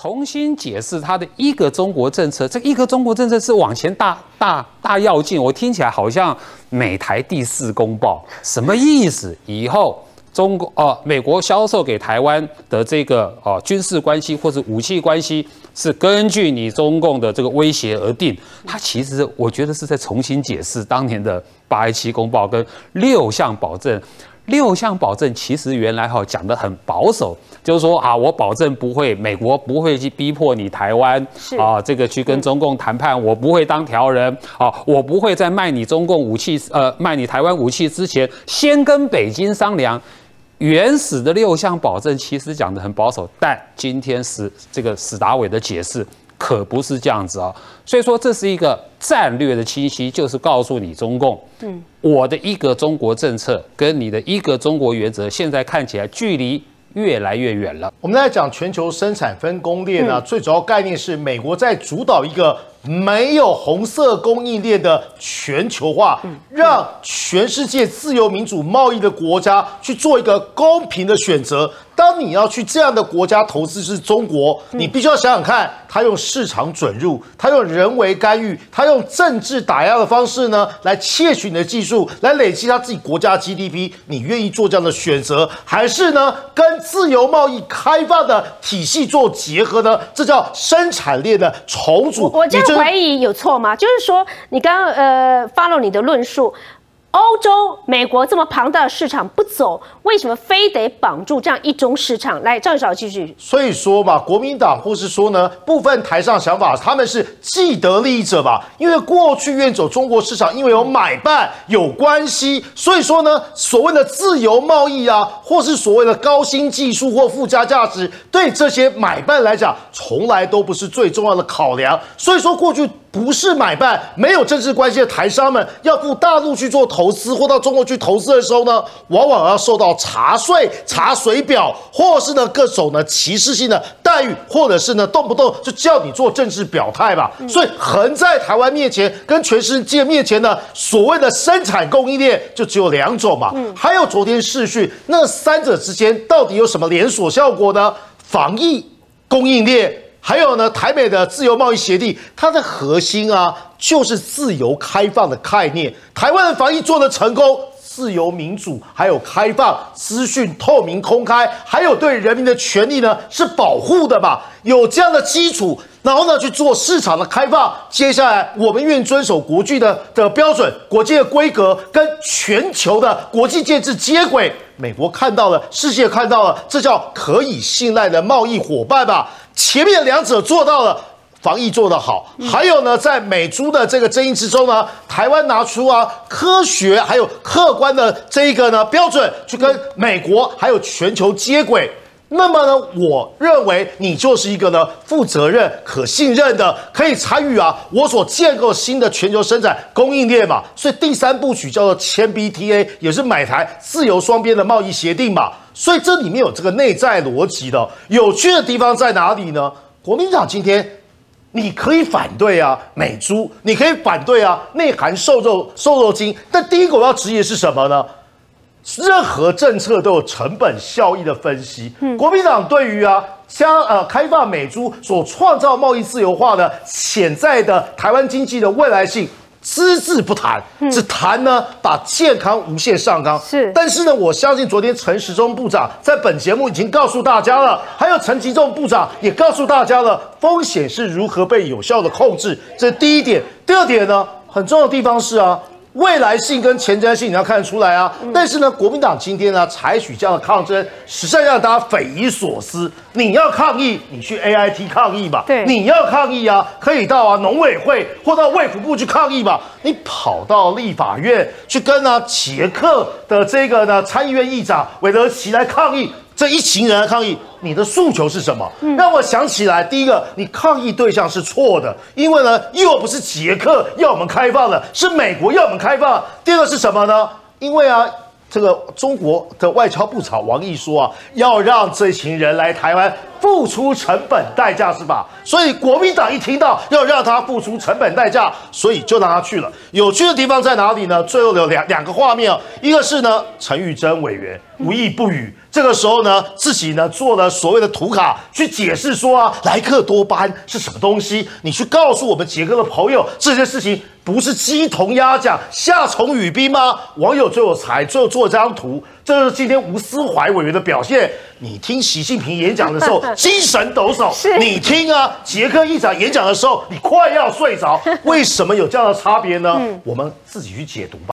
重新解释他的一个中国政策。这一个中国政策是往前大大大要进，我听起来好像美台第四公报，什么意思？以后。中国哦，美国销售给台湾的这个哦军事关系或者武器关系，是根据你中共的这个威胁而定。它其实我觉得是在重新解释当年的八一七公报跟六项保证。六项保证其实原来哈讲的很保守，就是说啊，我保证不会，美国不会去逼迫你台湾啊，这个去跟中共谈判，我不会当条人啊，我不会在卖你中共武器呃卖你台湾武器之前，先跟北京商量。原始的六项保证其实讲的很保守，但今天史这个史达伟的解释可不是这样子啊，所以说这是一个战略的清晰，就是告诉你中共，嗯，我的一个中国政策跟你的一个中国原则，现在看起来距离越来越远了。我们在讲全球生产分工链呢，最主要概念是美国在主导一个。没有红色供应链的全球化，让全世界自由民主贸易的国家去做一个公平的选择。当你要去这样的国家投资是中国，你必须要想想看，他用市场准入，他用人为干预，他用政治打压的方式呢，来窃取你的技术，来累积他自己国家 GDP。你愿意做这样的选择，还是呢，跟自由贸易开放的体系做结合呢？这叫生产链的重组。我这样怀疑有错吗？就是说，你刚刚呃，follow 你的论述。欧洲、美国这么庞大的市场不走，为什么非得绑住这样一种市场？来，赵少继续。所以说嘛，国民党或是说呢，部分台上想法，他们是既得利益者吧？因为过去愿走中国市场，因为有买办有关系，所以说呢，所谓的自由贸易啊，或是所谓的高新技术或附加价值，对这些买办来讲，从来都不是最重要的考量。所以说过去。不是买办没有政治关系的台商们，要赴大陆去做投资或到中国去投资的时候呢，往往要受到查税、查水表，或是呢各种呢歧视性的待遇，或者是呢动不动就叫你做政治表态吧。所以横在台湾面前跟全世界面前呢，所谓的生产供应链就只有两种嘛。还有昨天视讯那三者之间到底有什么连锁效果呢？防疫供应链。还有呢，台美的自由贸易协定，它的核心啊，就是自由开放的概念。台湾的防疫做得成功，自由民主，还有开放、资讯透明、公开，还有对人民的权利呢，是保护的吧？有这样的基础，然后呢去做市场的开放。接下来，我们愿遵守国际的的标准、国际的规格，跟全球的国际建制接轨。美国看到了，世界看到了，这叫可以信赖的贸易伙伴吧？前面两者做到了，防疫做得好，还有呢，在美猪的这个争议之中呢，台湾拿出啊科学还有客观的这一个呢标准，去跟美国还有全球接轨。那么呢，我认为你就是一个呢负责任、可信任的，可以参与啊我所建构新的全球生产供应链嘛。所以第三部曲叫做签 BTA，也是买台自由双边的贸易协定嘛。所以这里面有这个内在逻辑的。有趣的地方在哪里呢？国民党今天你可以反对啊美猪，你可以反对啊内含瘦肉瘦肉精，但第一个我要质疑的是什么呢？任何政策都有成本效益的分析。国民党对于啊将呃开放美猪所创造贸易自由化的潜在的台湾经济的未来性，只字不谈，只谈呢把健康无限上纲。是，但是呢，我相信昨天陈时中部长在本节目已经告诉大家了，还有陈吉仲部长也告诉大家了，风险是如何被有效的控制。这是第一点。第二点呢，很重要的地方是啊。未来性跟前瞻性你要看得出来啊，但是呢，国民党今天呢采取这样的抗争，实在让大家匪夷所思。你要抗议，你去 A I T 抗议吧。对，你要抗议啊，可以到啊农委会或到卫福部去抗议吧。你跑到立法院去跟啊捷克的这个呢参议院议长韦德奇来抗议。这一群人抗议，你的诉求是什么？让我想起来，第一个，你抗议对象是错的，因为呢，又不是捷克要我们开放的，是美国要我们开放。第二个是什么呢？因为啊，这个中国的外交部长王毅说啊，要让这群人来台湾付出成本代价是吧？所以国民党一听到要让他付出成本代价，所以就让他去了。有趣的地方在哪里呢？最后有两两个画面哦，一个是呢陈玉珍委员无意不语，这个时候呢自己呢做了所谓的图卡去解释说啊，莱克多巴是什么东西？你去告诉我们杰哥的朋友这件事情。不是鸡同鸭讲、夏虫语冰吗？网友最有才，最后做这张图，这是今天吴思怀委员的表现。你听习近平演讲的时候 精神抖擞，你听啊，杰克议长演讲的时候你快要睡着，为什么有这样的差别呢？我们自己去解读吧。